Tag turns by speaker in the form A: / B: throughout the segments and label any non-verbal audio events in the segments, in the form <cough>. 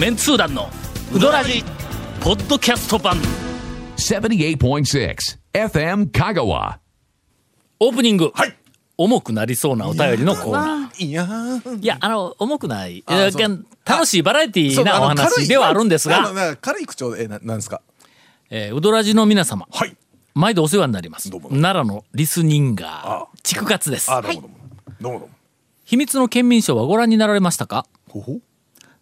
A: メンツー団のウドラジポッドキャスト版。
B: 78.6 FM Kagawa.
A: オープニング、
C: はい。
A: 重くなりそうなお便りのコーナー。
C: いやー。
A: いやあの重くない。楽しいバラエティーなお話ではあるんですが。
C: あのな軽い口調でえななんですか？
A: えーウドラジの皆様。
C: はい。
A: 毎度お世話になります。
C: どうもどうも。
A: 奈良のリスニンガ
C: あ
A: ー。畜活です。
C: あどうもどうも。どうもどうも。
A: 秘密の県民賞はご覧になられましたか？
C: ほほ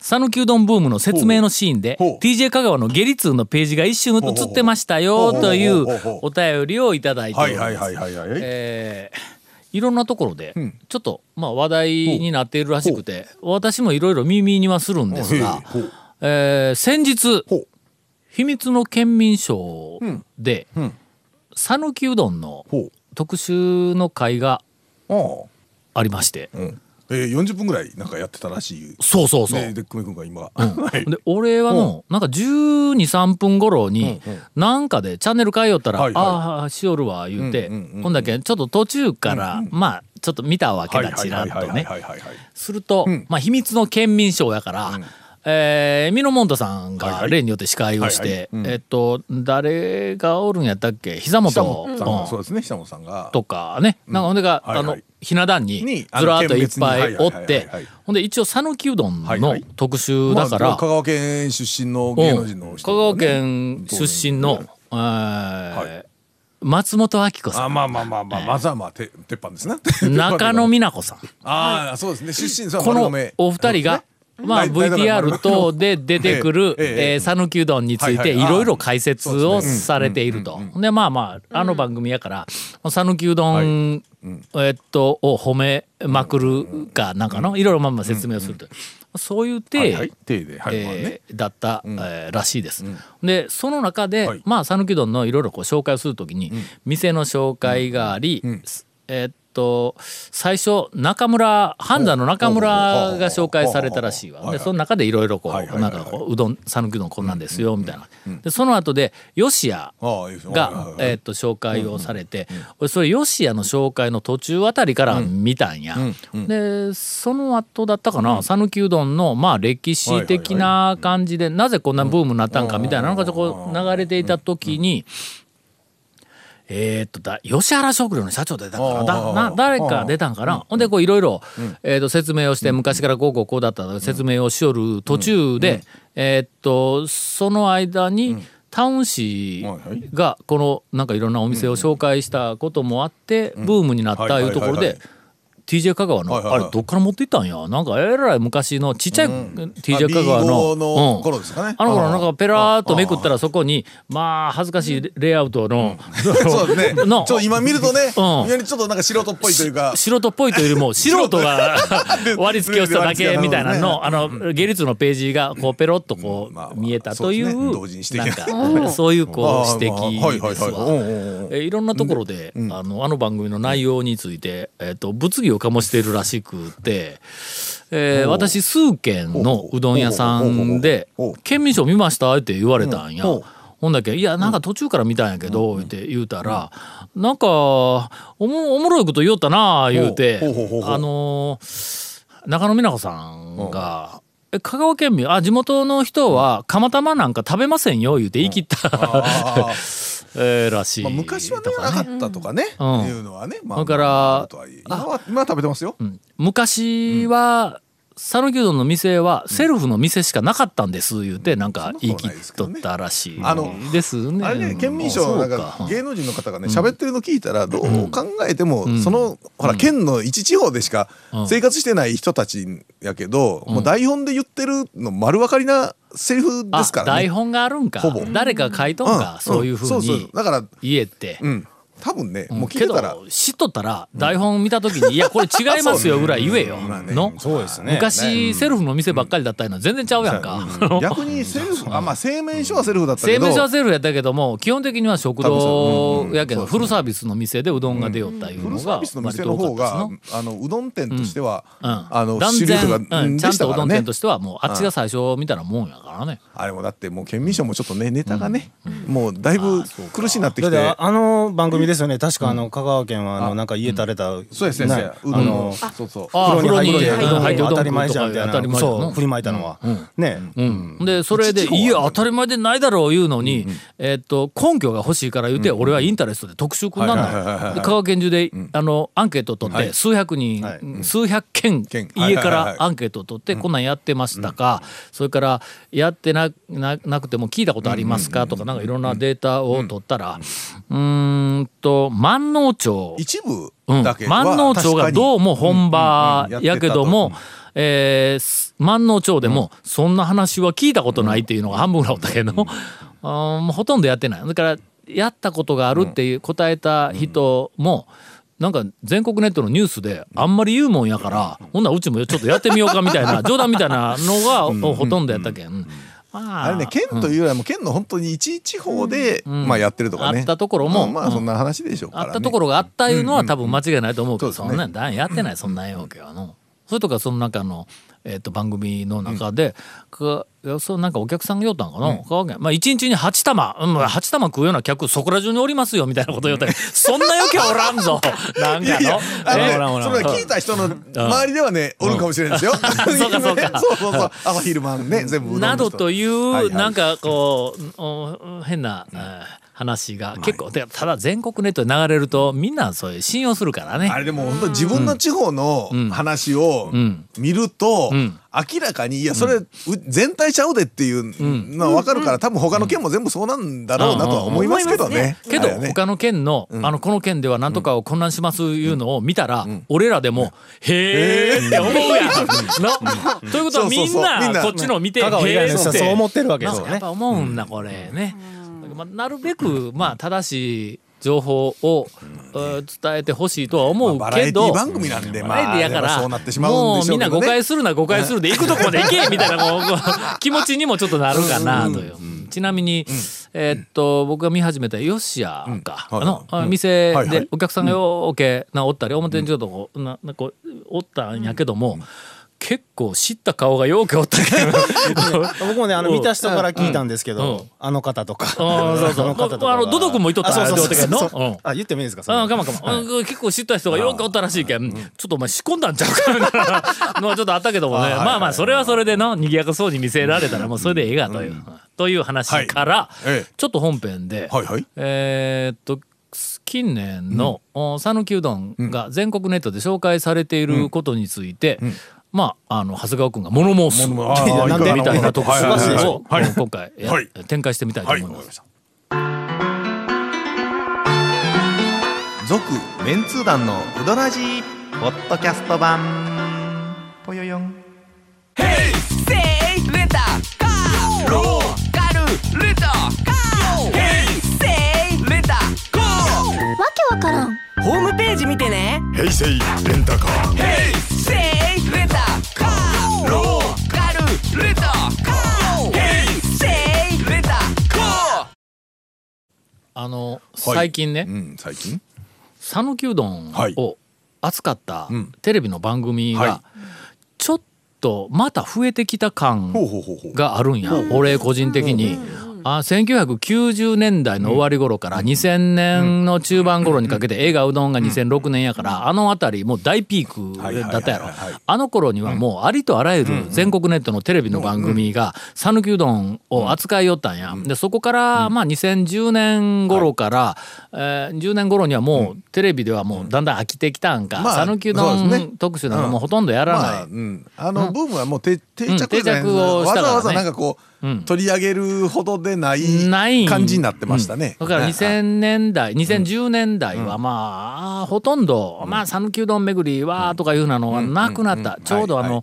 A: 讃岐うどんブームの説明のシーンで TJ 香川の下痢痛のページが一瞬映ってましたよというお便りをいただいております。
C: はい
A: ろんなところでちょっとまあ話題になっているらしくて私もいろいろ耳にはするんですがえー先日秘密の県民賞で讃岐うどんの特集の会が
C: あ
A: りまして
C: うんえー、40分ぐらいなんかやってたらしい。
A: そうそうそう。
C: ねで久米君が今。<laughs> はい。
A: で俺はのなんか1 2 3分頃になんかでチャンネル変えよったら「
C: はいはい。
A: ああしおるわ」言うて
C: うんうんうん
A: ほん。だけちょっと途中からまあちょっと見たわけだちらっとね。するとまあ秘密の県民賞やからえーミノモンタさんが例によって司会をしてえっと誰がおるんやったっけ？膝
C: 久
A: 本。
C: 本さん、
A: うん
C: そうですね久本さんが。
A: とかね。なんかほんでがあのひな壇に
C: に
A: ずらーっといっぱいおってほんで一応讃岐うどんの特集だから
C: まあ香川県出身の芸能人の人
A: 香川県出身の、えー松本明子さ
C: あまあまあまあまあまずはまあて鉄板ですね。<laughs>
A: ん中野美奈子さん。
C: ああそうですね。出身そう
A: このお二人が、まあ、VTR 等で出てくる
C: ええええ
A: うどんについて
C: はい
A: ろいろ解説をされていると。でまあまああの番組やから讃岐うどんえっとを褒めまくるかなんかのいろいろまあまあ説明をするとそういう
C: はい
A: 体
C: はい
A: えーだった、えーらしいです。でその中で、
C: はい。
A: まあ讃岐うどんのいろいろこう紹介をするときに、店の紹介があり、えーっと最初中村半山の中村が紹介されたらしいわ。でその中でいろいろこ
C: はいはいうはい。
A: なんかこううどん讃岐うどんこんなんですよみたいな。でその後で吉谷
C: ああいいですね。はい
A: がえーっと紹介をされて俺それ吉谷の紹介の途中あたりから見たんや。でその後だったかな讃岐うどんのまあ歴史的な感じでなぜこんなブームになったんかみたいなのが流れていた時に。えーっとだ吉原食料の社長出たんかなだ。な誰か出たんかな。ほんでこういろいろえーっと説明をして昔からこうこうこうだった説明をしよる途中でえーっとその間にタウン市がこのなんかいろんなお店を紹介したこともあってブームになったいうところで TJ 香川の
C: はいはいはい。
A: あれどっから持っていったんや？なんかえらい昔のちっちゃい TJ 香川
C: あ B5
A: の
C: の頃ですかね。
A: あの頃なんかペラーっとめくったらそこにまあ恥ずかしいレイアウトの <laughs>
C: そうですね。<laughs> ちょ
A: の
C: っと今見るとね
A: うん。
C: ちょっとなんか素人っぽいというか。
A: 素人っぽいというよりも <laughs> 素人が割り付けをしただけみたいなのあの芸術のページがこうペロッとこ
C: まあまあ
A: う見えたとい
C: そうですね。
A: う
C: 同時に指摘
A: なんかそういうこう指摘ですわ。いろんなところであのあの番組の内容についてえっと物議を醸しているらしくて。えー私数軒のうどん屋さんで
C: ほうほうほうほう「
A: 県民賞見ました?」って言われたんや。
C: ほ
A: んだけ「いやなんか途中から見たんやけど」って言うたら「なんかおもおもろいこと言おったな」言うてあのー中野美奈子さんが「え香川県民あ地元の人は釜玉なんか食べませんよ」言うて言い切った、
C: あ
A: えーらしい
C: ーまあ昔はねなかったとかね
A: うん。
C: いうのはねまあ
A: だから
C: 今は今は食べてますよ。
A: 昔は讃岐うどんの店はセルフの店しかなかったんです言うてなんか言い切っとったらしい。
C: あの
A: ですね。
C: あれね県民賞なんか芸能人の方がね喋ってるの聞いたらどう考えてもそのほら県の一地方でしか生活してない人たちやけどもう台本で言ってるの丸分かりなセリフですからね。
A: あ台本があるんか。
C: ほぼ。
A: 誰か書いとんか、
C: ん。
A: そういうふうに
C: だから
A: 言えって。
C: うん多分ねもう聞い
A: け
C: てたら。
A: ど知っとったら台本見た時に「<laughs> いやこれ違いますよ」ぐらい言えよ。の？
D: そうですね。
A: 昔セルフの店ばっかりだったのは全然ちゃうやんか。<laughs>
C: 逆にセルフあまあ製麺所はセルフだったけど。
A: 製麺所はセルフやったけども基本的には食堂やけど
C: うん
A: フルサービスの店でうどんが出よったいうのが
C: フルサービスの店の方が。あのうどん店としては、
A: うん。
C: あの
A: 断然、
C: か、
A: うん、ちゃんとうどん店としてはもうあっちが最初みたいなもんやからね。
C: あれもだってもう県民賞もちょっとねネタがね、もうだいぶ苦しになってきて。
D: あの番組ですよね。確かあの香川県はあのなんか家垂れた
C: そうですね
D: ねあの
C: そうそう。
A: あ
D: 風呂に入って
A: 風呂に入って
D: 当たり前じゃんみたい
A: 当たり前じゃん。
D: なそう振りまいたのは。ね。
A: うん、でそれで「いや当たり前でないだろう」言うのに、えっと根拠が欲しいから言うて、俺はインタレストで特集組んだ。ん
C: はい
A: 香川県中で、あのアンケートを取って、
C: はい。
A: 数百人、
D: はい。
A: 数百件
C: 件。
A: 家からアンケートを取って、こんなんやってましたか、それからやってなななくても聞いたことありますか、とかなんかいろんなデータを取ったら、うーんと万能町。
C: 一部
A: うん。
C: だけは
A: 万能町がどうも本場やけども、えーす万能町でもそんな話は聞いたことないっていうのが半分ぐらいおったけど、あーもうほとんどやってない。だからやったことがあるっていう答えた人も、なんか全国ネットのニュースであんまり言うもんやから、ほんならうちもちょっとやってみようかみたいな冗談みたいなのがほとんどやったけん。ま
C: あ。れね県というよりはもう県の本当に一地方でまあやってるとかね。
A: あったところも。
C: うんまあそんな話でしょうからね。
A: あったところがあったいうのは多分間違いないと思うけど、
C: そ
A: んなんだやってないそんなんやわけやの。それとかその中の、えー、と番組の中で、かそうなんかお客さんが言おったんかな、香川県まあ一日に8玉、うん、8玉食うような客そこら中におりますよみたいなこと言おったりそんな余計おらんぞ。<laughs> なんかの。
C: あのね
A: え
D: おらんおらん
C: それは聞いた人の周りではねおるかもしれないですよ。
A: そうかそうか。<laughs>
C: そうそうそう。朝昼晩ね全部
A: などという、
C: はいはい。
A: なんかこうお変な、えー話が結構、でただ全国ネットで流れるとみんなそういう信用するからね。
C: あれでも本当に自分の地方の話を
A: ん。
C: 見ると
A: ん。
C: 明らかにいやそれう全体ちゃうでっていうのは分かるから多分他の県も全部そうなんだろうなとは思いますけどね。
A: けど他の県の、あのこの県では何とかを混乱しますいうのを見たら、俺らでも「へえ」って思うやん。の。ということはみん
C: な
A: な。こっちのを見て「へえ」って
D: そう思ってるわけですよね。
A: やっぱ思うんだこれね。まあなるべくまあ正しい情報を、えー伝えてほしいとは思う
C: バラエ
A: けど、
C: ティ番組なんでま
A: バラエティ
C: あ
A: やから、
C: そうなってしまうん
A: もう
C: でしょうん
A: な誤解するな誤解するで行くとこまで行けみたいなこう気持ちにもちょっとなるかなという。ちなみに、えーっと僕が見始めたヨシアか、
C: はい。
A: あの、あ店でお客さんがようけなおったり表にちょっとこうななこうおったんやけども、結構知った顔がようけおったけど。<laughs>
D: 僕もねあの見た人から聞いたんですけ
A: うん。
D: どあの方とか。
A: あーそうそう。
D: あの方とか
A: あのドド君もいとった
D: あそうそあ言ってもいいですかそれ。
A: あかまかま、うん結構知った人がよくおったらしいけん、ちょっとお前仕込んだんちゃうか。みたいなのはちょっとあったけどもね、まあまあそれはそれでの賑やかそうに見せられたらもうそれでええがという、という話から、
C: はい。ええ。
A: ちょっと本編で、
C: はいはい。
A: えーっと近年の讃岐、うどんが全国ネットで紹介されていることについて、まああの長谷川君が物申す。<laughs>
D: なんで
A: みたいな特集
C: はいはいはい。
A: を
C: はい。
A: 今回や
C: はい。
A: 展開してみたいと
C: はい
A: 思います。
C: わかりました。続メンツー団のウドラジーポッドキャスト版。ぽよよん。
E: Say letter go roll カルレタカー。Hey say letter go
F: わけわからん。
E: ホームページ見てね。
G: 平成レンタ
A: あの最近ね、
C: うん最近？
A: 讃岐うどん
C: はい。
A: を扱った
C: ん。
A: テレビの番組
C: は
A: がちょっとまた増えてきた感。があるんや。俺個人的に。あ1990年代の終わり頃から2000年の中盤頃にかけて映画うどんが2006年やからあの辺りもう大ピークだったやろ。あの頃にはもうありとあらゆる全国ネットのテレビの番組が讃岐うどんを扱いよったんや。でそこからまあ2010年頃からえー10年頃にはもうテレビではもうだんだん飽きてきたんか。
C: まあ
A: 讃岐うどん特集なんかもうほとんどやら
C: まあ、
A: ない。
C: うん、あのブームはもう定定
A: うん
C: 着じゃない
A: 定着をね。
C: わざわざなんかこう、
A: うん。
C: 取り上げるほどでない
A: ない。
C: 感じになってましたね。
A: だから
C: ね。
A: 2000年代、2010年代はまあ、ほとんど、まあ、讃岐うどん巡りはとかいうなのはなくなった。ちょうどあの、
C: はい。は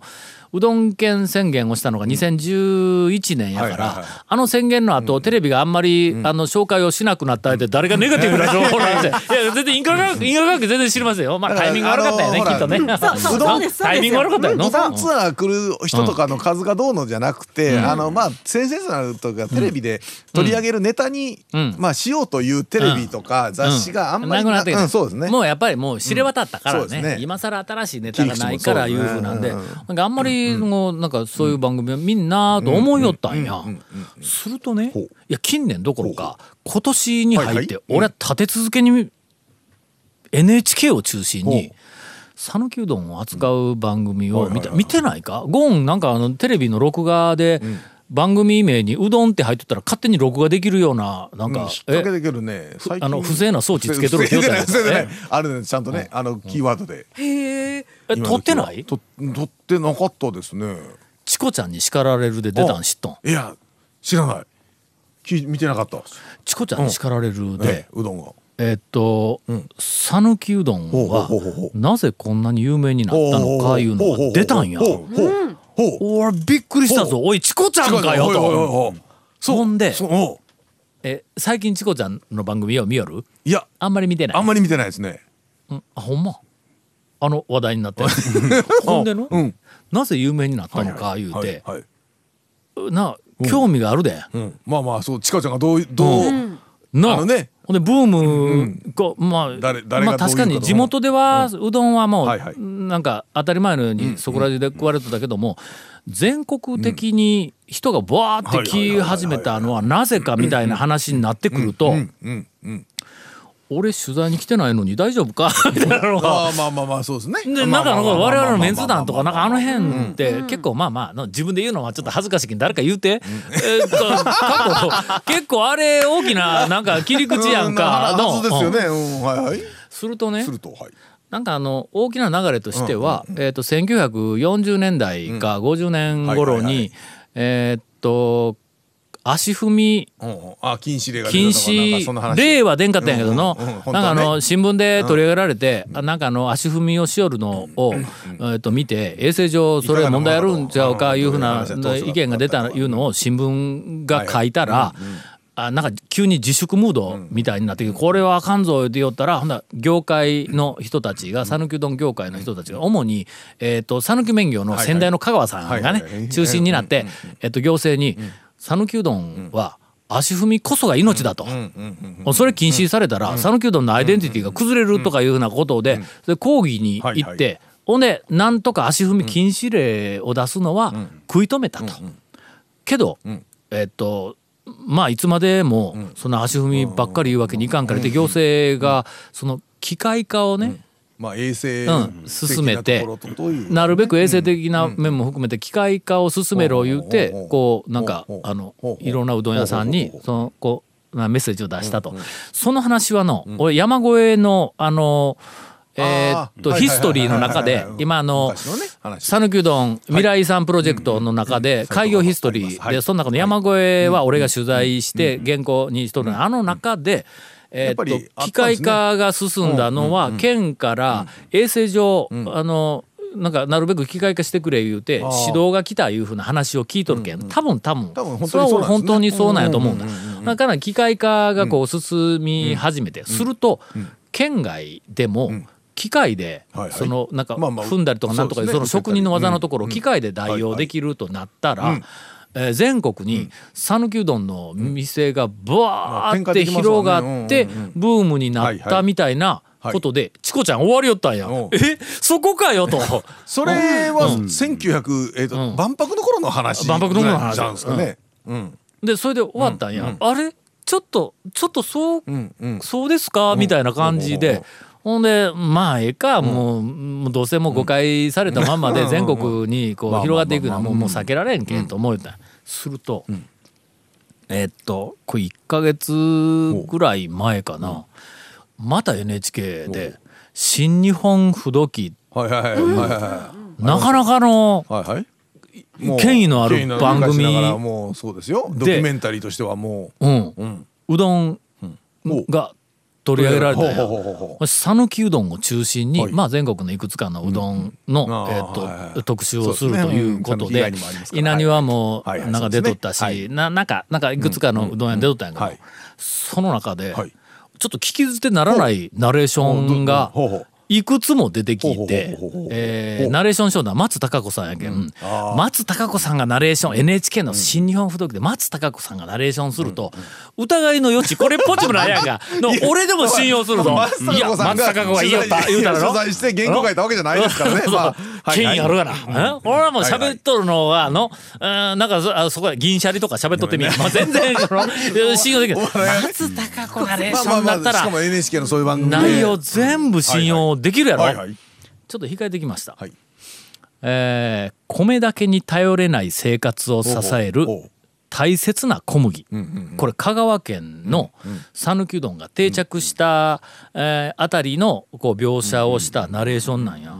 A: うどん県宣言をしたのが2011年やからあの宣言の後、テレビがあんまり、あの、紹介をしなくなったって、誰がネガティブな情報なんて。<laughs> いや、全然因果関係、全然知りませんよ。まあ、タイミング悪かったよね、きっとね。
C: そうそうそう
F: です
A: タイミング悪かったよの。
C: うどんツアー来る人とかの数がどうのじゃなくて、あのまあセンセーショナルとかテレビで取り上げるネタに、
A: うん。
C: まあしようというテレビとか雑誌があんまり
A: なくなってきた。
C: うんそうですね。
A: もうやっぱりもう知れ渡ったからね,、今更新しいネタがないからいうふうなんで、あんまりもうなんかそういう番組はみんなと思いよったんや、するとねいや近年どころか今年に入って俺は立て続けに NHK を中心に讃岐うどんを扱う番組を見た。見てないか？ゴンなんかあのテレビの録画で番組名にうどんって入ってたら勝手に録画できるようななんか
C: 引っ掛けできるね。
A: あの不正な装置つけとる状態
C: 不正じゃない。
A: え
C: あるねちゃんとねあのキーワードで。
A: え。撮ってない？
C: と撮ってなかったですね。
A: チコちゃんに叱られるで出たん知っとん。
C: いや知らない。き見てなかった。
A: チコちゃんに叱られるで、
C: ええうどんが。
A: えーっと讃岐、うどん
C: ほう
A: は
C: ほうほうほう。
A: なぜこんなに有名になったのかいうのが出たんや
C: うほう。ほう
A: 俺びっくりしたぞ。おいチコちゃんかよと。
C: そ
A: んでえ最近チコちゃんの番組を見よる
C: いや
A: あんまり見てない
C: あんまり見てないですね
A: うんあほんまあの話題になってほんでの、
C: うん
A: なぜ有名になったのか言うて、
C: はいはい
A: な興味があるで、
C: うんまあまあそうちかちゃんがどうどうの。ね。
A: ほんでブームこうまあ
C: 誰誰が
A: まあ確かに地元ではうどんはも
C: はいはい。う
A: なんか当たり前のようにそこら中で食われてたけども全国的に人がバーって来始めたのはなぜかみたいな話になってくると
C: うんうん
A: 俺取材に来てないのに大丈夫か？<laughs> みたいなのが。
C: ああまあまあまあそうですね。
A: でなんか我々のメンツ団とかなんかあの辺って結構まあまあ自分で言うのはちょっと恥ずかしいけど誰か言うて。えーっと過去結構あれ大きななんか切り口やんか
C: うん。はずですよね
A: うん。
C: うん。はいはい。
A: するとね
C: するとはい。
A: なんかあの大きな流れとしては、えー、と1940年代か50年頃にえーっと足踏み
C: 禁止令が出
A: 禁止令は出んかったんやけどの、なんかあの新聞で取り上げられて、あなんかあの足踏みをしよるのを、えー、と見て衛生上それは問題あるんちゃうかいうふうな意見が出たいうのを新聞が書いたら。あなんか急に自粛ムードみたいになってきてこれはあかんぞって言ったらほんなら業界の人たちが讃岐うどん業界の人たちが主にえーと讃岐麺業の先代の香川さんがね中心になってえっと行政に讃岐うどんは足踏みこそが命だと。それ禁止されたら讃岐うどんのアイデンティティが崩れるとかいうふうなことでそれ抗議に行ってほんでなんとか足踏み禁止令を出すのは食い止めたと。けどえっとまあいつまでもその足踏みばっかり言うわけにいかんからって行政がその機械化をね
C: まあ衛生
A: うん進めて
C: 的な
A: るべく衛生的な面も含めて機械化を進めろ言うて
C: うん。
A: こうなんか
C: うん
A: あの
C: うん
A: いろんなうどん屋さんに
C: うん
A: そのこうまあメッセージを出したと。その話はの俺山越えのあのえーっとヒストリーの中で今あの讃岐うどん未来遺産プロジェクトの中で開業ヒストリー。でその中の山越えは俺が取材して原稿にしとるの。あの中でえーっと機械化が進んだのは県から衛生上あのなんかなるべく機械化してくれ言うて指導が来たいうふうな話を聞いとるけん。多分多分。
C: 多分本
A: それは
C: 当にそうなんですね。
A: 本当にそうなんやと思うんだ。だから機械化がこう進み始めてすると県外でも機械でそのなんか踏んだりとかなんとかいうその職人の技のところを機械で代用できるとなったらえー全国に讃岐うどんの店がブワーって広がってブームになったみたいなことでチコちゃん終わりよったんや。
C: うん。
A: え？そこかよと。
C: それは1900えっと万博の頃の話
A: 万博の頃の話。
C: じゃんですかね。うん。
A: でそれで終わったんや。あれ？ちょっとちょっとそうそうですか？みたいな感じで。ほんでまあええか、もうもうどうせもう誤解されたまんまで全国にこう広がっていくのはもうもう避けられんけんと思うた。んやすると、えーっとこれ1か月ぐらい前かな、また NHK で「新日本不土記
C: はいはいはいはいは」
A: なかなかの
C: いはいはい。
A: 権威のある番組
C: もうそうですよ。ドキュメンタリーとしてはも
A: う。ん。
C: ううん
A: うどん。が取り上げられたんや。
C: ほうほうほうほう
A: 讃岐うどんを中心に、
C: はい。
A: まあ、全国のいくつかのうどんの、えーと特集をするということで稲庭もなんか出とったし、ななんかなんかいくつかのうどん屋出とったんやけど、
C: はい。
A: その中で、
C: はい。
A: ちょっと聞き捨てならないナレーションがいくつも出てきてえーナレーションショーのは松たか子さんやけん、松たか子さんがナレーション、NHK の新日本不動で松たか子さんがナレーションすると、疑いの余地、これっぽっちもないやんか。<laughs> の俺でも信用するぞ。
C: 松
A: いや、松たか子が言いよった、言うたらの。
C: 取材して原稿書いたわけじゃないですからね。まあはい
A: 権威あるがな。え俺はもう喋っとるのは、あの、うんなんかそあそこで銀シャリとか喋っとってみ。まあ全然、その信用できる。松たか子ナレーシ
C: まあまあまあ、
A: ョンだったら
C: しか、も NHK のそういう番組で。
A: 内容全部信用できるやろ？
C: はいはい。
A: ちょっと控えてきました。
C: はい。
A: えー米だけに頼れない生活を支える大切な小麦、これ香川県の讃岐うどんが定着した、えーあたりのこう描写をしたナレーションなんや。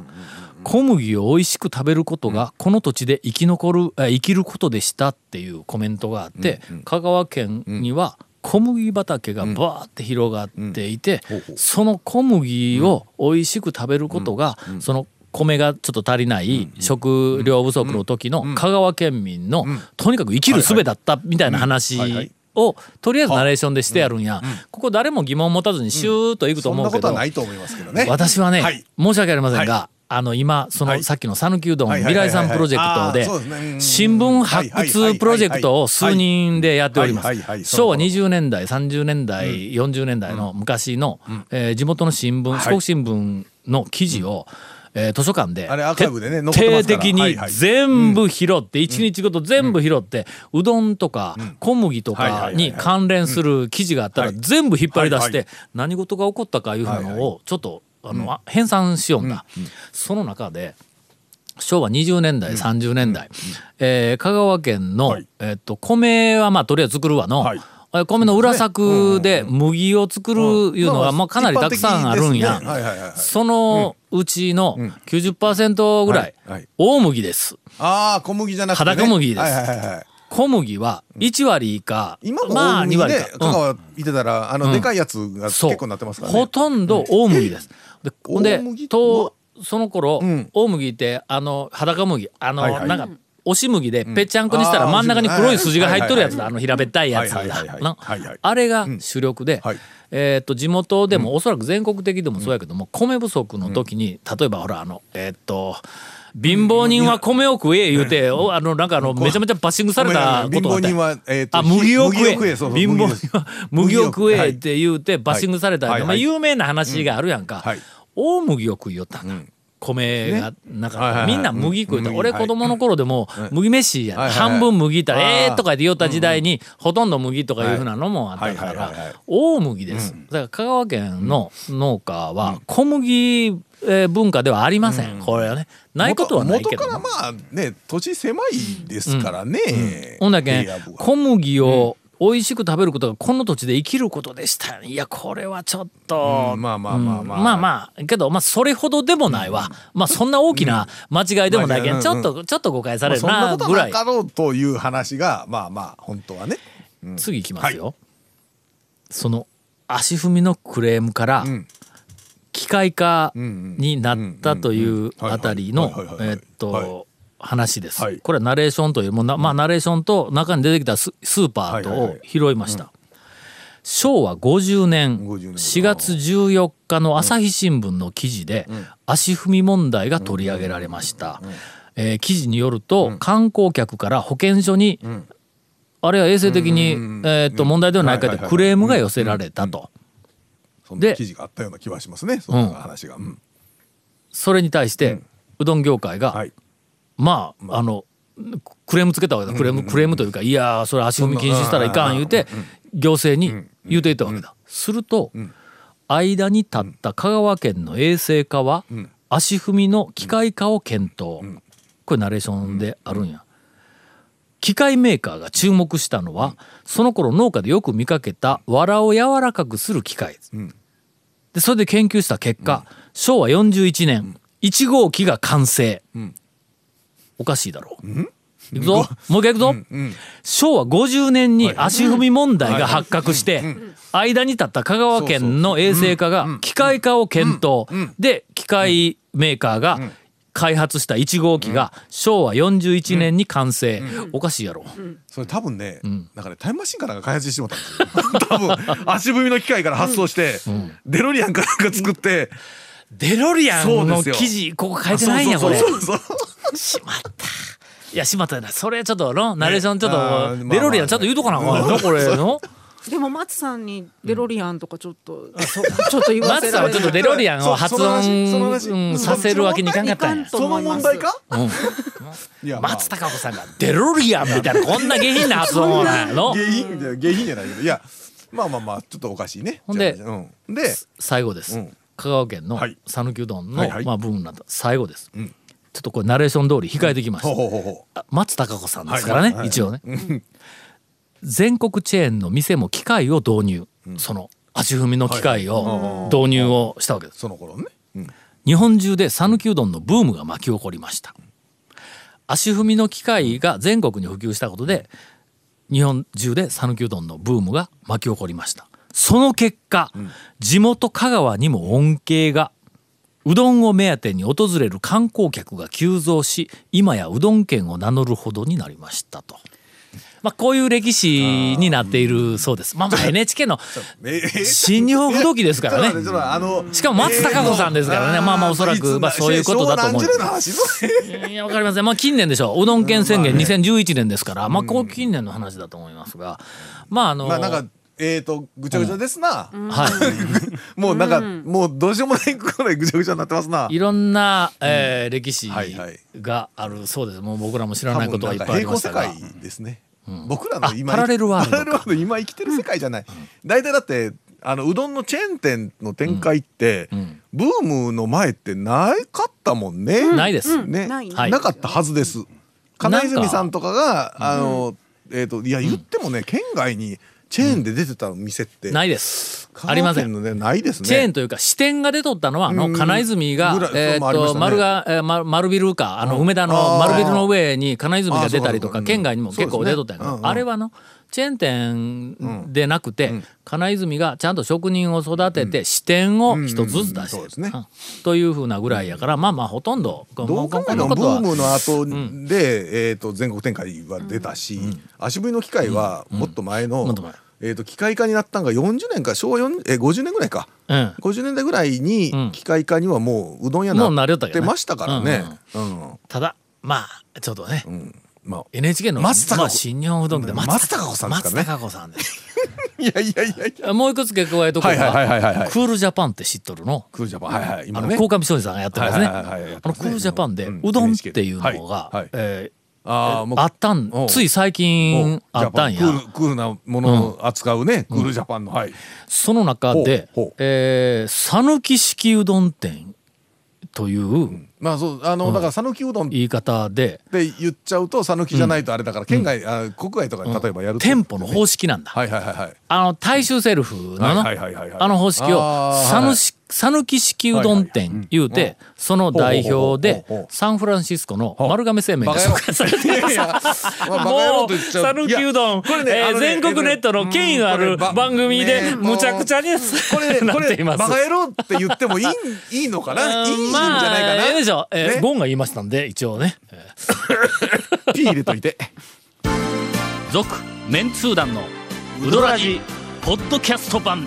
A: 小麦を美味しく食べることがこの土地で生き残る、えー生きることでしたっていうコメントがあって、香川県には小麦畑がバーって広がっていて、その小麦を美味しく食べることが、その米がちょっと足りない食料不足の時の香川県民のとにかく生きる術だったみたいな話をとりあえずナレーションでしてやるんや。ここ誰も疑問持たずにシューッといくと思うけど
C: ことはないと思いますけどね。
A: 私はね、
C: はい。
A: 申し訳ありませんが、
C: は
A: あの今そ
C: はい。
A: のさっきの讃岐うどん未来さんプロジェクト
C: で
A: 新聞発掘プロジェクトを数人でやっております。昭和20年代30年代40年代の昔のえー地元の新聞四国新聞の記事をえー図書館で徹底的に全部拾って一日ごと全部拾ってうどんとか小麦とかに関連する記事があったら全部引っ張り出し
C: はい
A: て何事が起こったかいうのをちょっとあのあ編纂しようんだ。その中で昭和20年代、30年代、えー香川県の、
C: はい。
A: えっと米はまあとりあえず作るわの、
C: はい。
A: え米の裏作で麦を作るいうのがまあかなりたくさんあるんやそのうちの90%ぐらい大麦です。
C: ああ、小麦じゃなくて、ね。
A: 裸小麦です。
C: はいはいはいはい。
A: 小麦は1割以下、
C: 今も
A: まあ2
C: 大麦ね、
A: 割か、
C: 香川いてたら、あの、でかいやつが結構なってますからね。
A: ほとんど大麦です。でほんでとその頃、
C: ん。
A: 大麦ってあの裸麦あの、
C: はいはい。
A: なんか押し麦でぺっちゃんこにしたら真ん中に黒い筋が入っとるやつだ、
C: はい
A: あの平べったいやつだ。あれが主力で、
C: はい。
A: えーっと地元でも、おそらく全国的でもそうやけども、米不足の時に例えばほらあのえーっと貧乏人は米を食え言うて、おあのなんかあのめちゃめちゃバッシングされたことがあって
C: 貧乏人は、えっと、
A: あ、麦を食え。貧乏
C: 麦
A: 人は麦を。食えって言うてバッシングされた、まあ、有名な話があるやんか。
C: はい。
A: 大麦を食いよったんだ。米がなかっみんな麦食いた。
C: 麦
A: 俺子供の頃でも麦飯や、半分麦たら、えーとか言った時代に、ほとんど麦とかいうふうなのもあったから、大麦です。だから香川県の農家は小麦えー文化ではありません。これはね。ないことはないけど
C: 元。からまあね土地狭いですからね、
A: ほんだけん
C: 平野部は。
A: 小麦を美味しく食べることがこの土地で生きることでした。いやこれはちょっと、
C: うん。まあまあまあまあ。
A: うん。まあまあ。けどまあそれほどでもないわ、まあそんな大きな間違いでもないけ
C: ん
A: ちょっとちょっと誤解される
C: まあそんな
A: なぐら
C: ことはい。なかろうという話がまあまあ本当はね。
A: 次いきますよ、その足踏みのクレームから
C: ん
A: 機械化
C: ん
A: になったというあたりのえっと話です、
C: はい。
A: これはナレーションというもなまあナレーションと中に出てきたススーパーとを拾いました、昭和50年
C: 50年
A: 4月14日の朝日新聞の記事で足踏み問題が取り上げられました、えー記事によると観光客から保健所にあれは衛生的にえーっと問題ではないかとクレームが寄せられたと
C: そんな
A: で
C: 記事があったような気はしますね。そんな話が、うん。
A: それに対してうどん業界が
C: はい。
A: まああ。のクレームつけたわけだ。クレームクレームというかいやーそれ足踏み禁止したらいかん言うて行政に言うていったわけだ。すると間に立った香川県の衛生課は足踏みの機械化を検討。これナレーションであるんや機械メーカーが注目したのはその頃農家でよく見かけた藁を柔らかくする機械です。でそれで研究した結果、昭和41年1号機が完成、おかしいだろう、いくぞ。もう一回いくぞ、昭和50年に足踏み問題が発覚して、間に立った香川県の衛生課が機械化を検討、で機械メーカーが開発した1号機が昭和41年に完成、おかしいやろ。
C: それ多分ね、なんかねタイムマシンかなんか開発してもらったんですよ多分足踏みの機械から発想して、デロリアンかなんか作って。
A: デロリアンの記事ここ書いてないんやこれ。しまった。いやしまったな。それちょっとのナレーションちょっとデロリアンちゃんと言うとかなあかんのこれの
H: でも松さんにデロリアンとかちょっと、<laughs> ちょっと言わせられ
A: 松さんはちょっとデロリアンを発音させるわけにいかんかったんや。
C: その
H: 思います
C: 問題か？
A: うん。
C: いやまあ。
A: 松たか子さんがデロリアンみたいなこんな下品な発音なんやの？<laughs>
C: 下品じゃ下品じゃないけど。いやまあまあまあちょっとおかしいね。
A: ほんで
C: うん、で。
A: 最後です、
C: うん。
A: 香川県の
C: はい。
A: 讃岐うどんの、まあ、部分になった最後です、
C: ん。
A: ちょっとこれナレーション通り控えてきました、松たか子さんですからね、
C: はい。はい。はい。
A: 一応ね全国チェーンの店も機械を導入、その足踏みの機械を導入をしたわけです。
C: うその頃ね、うん。
A: 日本中で讃岐うどんのブームが巻き起こりました。足踏みの機械が全国に普及したことで日本中で讃岐うどんのブームが巻き起こりました。その結果、地元香川にも恩恵がうどんを目当てに訪れる観光客が急増し今やうどん県を名乗るほどになりましたと。まあ、こういう歴史になっているそうです。まあ、まあ NHK の
C: ええ
A: 新日本不動機ですからね。<laughs> しかも松たか子さんですからね。まあまあおそらくまあそういうことだと思ういやわかりません。まあ近年でしょう。うどん県宣言2011年ですから、まあこう近年の話だと思いますが、まああの、
C: まあなんかえーとぐちゃぐちゃですな、
A: はい。<laughs>
C: もうなんか、もうどうしようもないくらいぐちゃぐちゃになってますな。い
A: ろんな、えー歴史
C: はいはい。
A: があるそうです。もう僕らも知らないことはいっぱいありましたが。
C: 界ですね、僕らの今
A: あパラレルワールド
C: 今生きてる世界じゃない、大体だってあのうどんのチェーン店の展開って、
A: ん。
C: ブームの前ってなかったもんね、
A: ないです。
C: ね、
H: な
C: かったはずです。金泉さんとかがあの、えっ、といや言ってもね、県外にチェーンで出てた店って、
A: ないです。ありません。
C: ねないですね。
A: チェーンというか支店が出とったのはあの
C: うん。
A: 金泉がえー
C: そうもありましたね。
A: と丸がえー丸丸ビルかあの梅田の丸ビルの上に金泉が出たりとか県外にも結構出とったんやけ
C: そうですねうん。
A: あれはのチェーン店でなくて金泉がちゃんと職人を育てて支店を一つずつ出して
C: うんうんそうですね。
A: というふうなぐらいやからまあまあほとんど
C: どう考えてもブームの後で、えー、と全国展開は出たし、足踏みの機械はもっと前の、
A: もっと前
C: えー、と機械化になったんが40年か昭和4えー50年ぐらいか。
A: うん。
C: 50年代ぐらい
A: うん。
C: に機械化にはもううどん屋
A: もうなっ
C: てましたからね。うん。
A: ただまあちょっとね。
C: うん。まあ
A: NHK の
C: 松たか子。
A: まあ新日本うどんで
C: 松たか子さんですからね。
A: 松たか子さんです。<laughs>
C: いやいやいやいや。
A: もう一つ付け加えとこう
C: はいはいはいはいはいはい。
A: クールジャパンって知っとるの？
C: クールジャパン。はいはい。
A: あ
C: 今ね。
A: の鴻上庄司さんがやってますね。あのクールジャパンで
C: う
A: どんっていうのが、えー
C: あーもう
A: あったん？つい最近あったんや。
C: クールクールなものを扱うね、クールジャパンのはい。
A: その中で讃岐式うどん店という
C: まあそうあの、だから讃岐うどんっ
A: 言い方で
C: て言っちゃうと讃岐じゃないとあれだから県外、あ国外とかで例えばやると、
A: 店舗の方式なんだ。
C: はいはいはいはい。
A: あの大衆セルフのな
C: はいはいはいはい。
A: あの方式を讃岐讃岐式うどん店言うてその代表でサンフランシスコの丸亀製麺が紹介されています。
C: いやいやまあバカ野郎 <laughs>
A: もう讃岐うどん、
C: これね
A: え全国ネットの権威のある番組でむちゃくちゃに
C: これ <laughs>
A: な
C: こ
A: っています。
C: れバカ野郎って言ってもいいいいのかな？いいいいんじゃないか
A: まあ、ええでしょ。えー
C: ね？
A: ゴンが言いましたんで、一応ね。
C: なピー入れといて。
A: 続、メンツー団のウドラジ、ポッドキャスト版。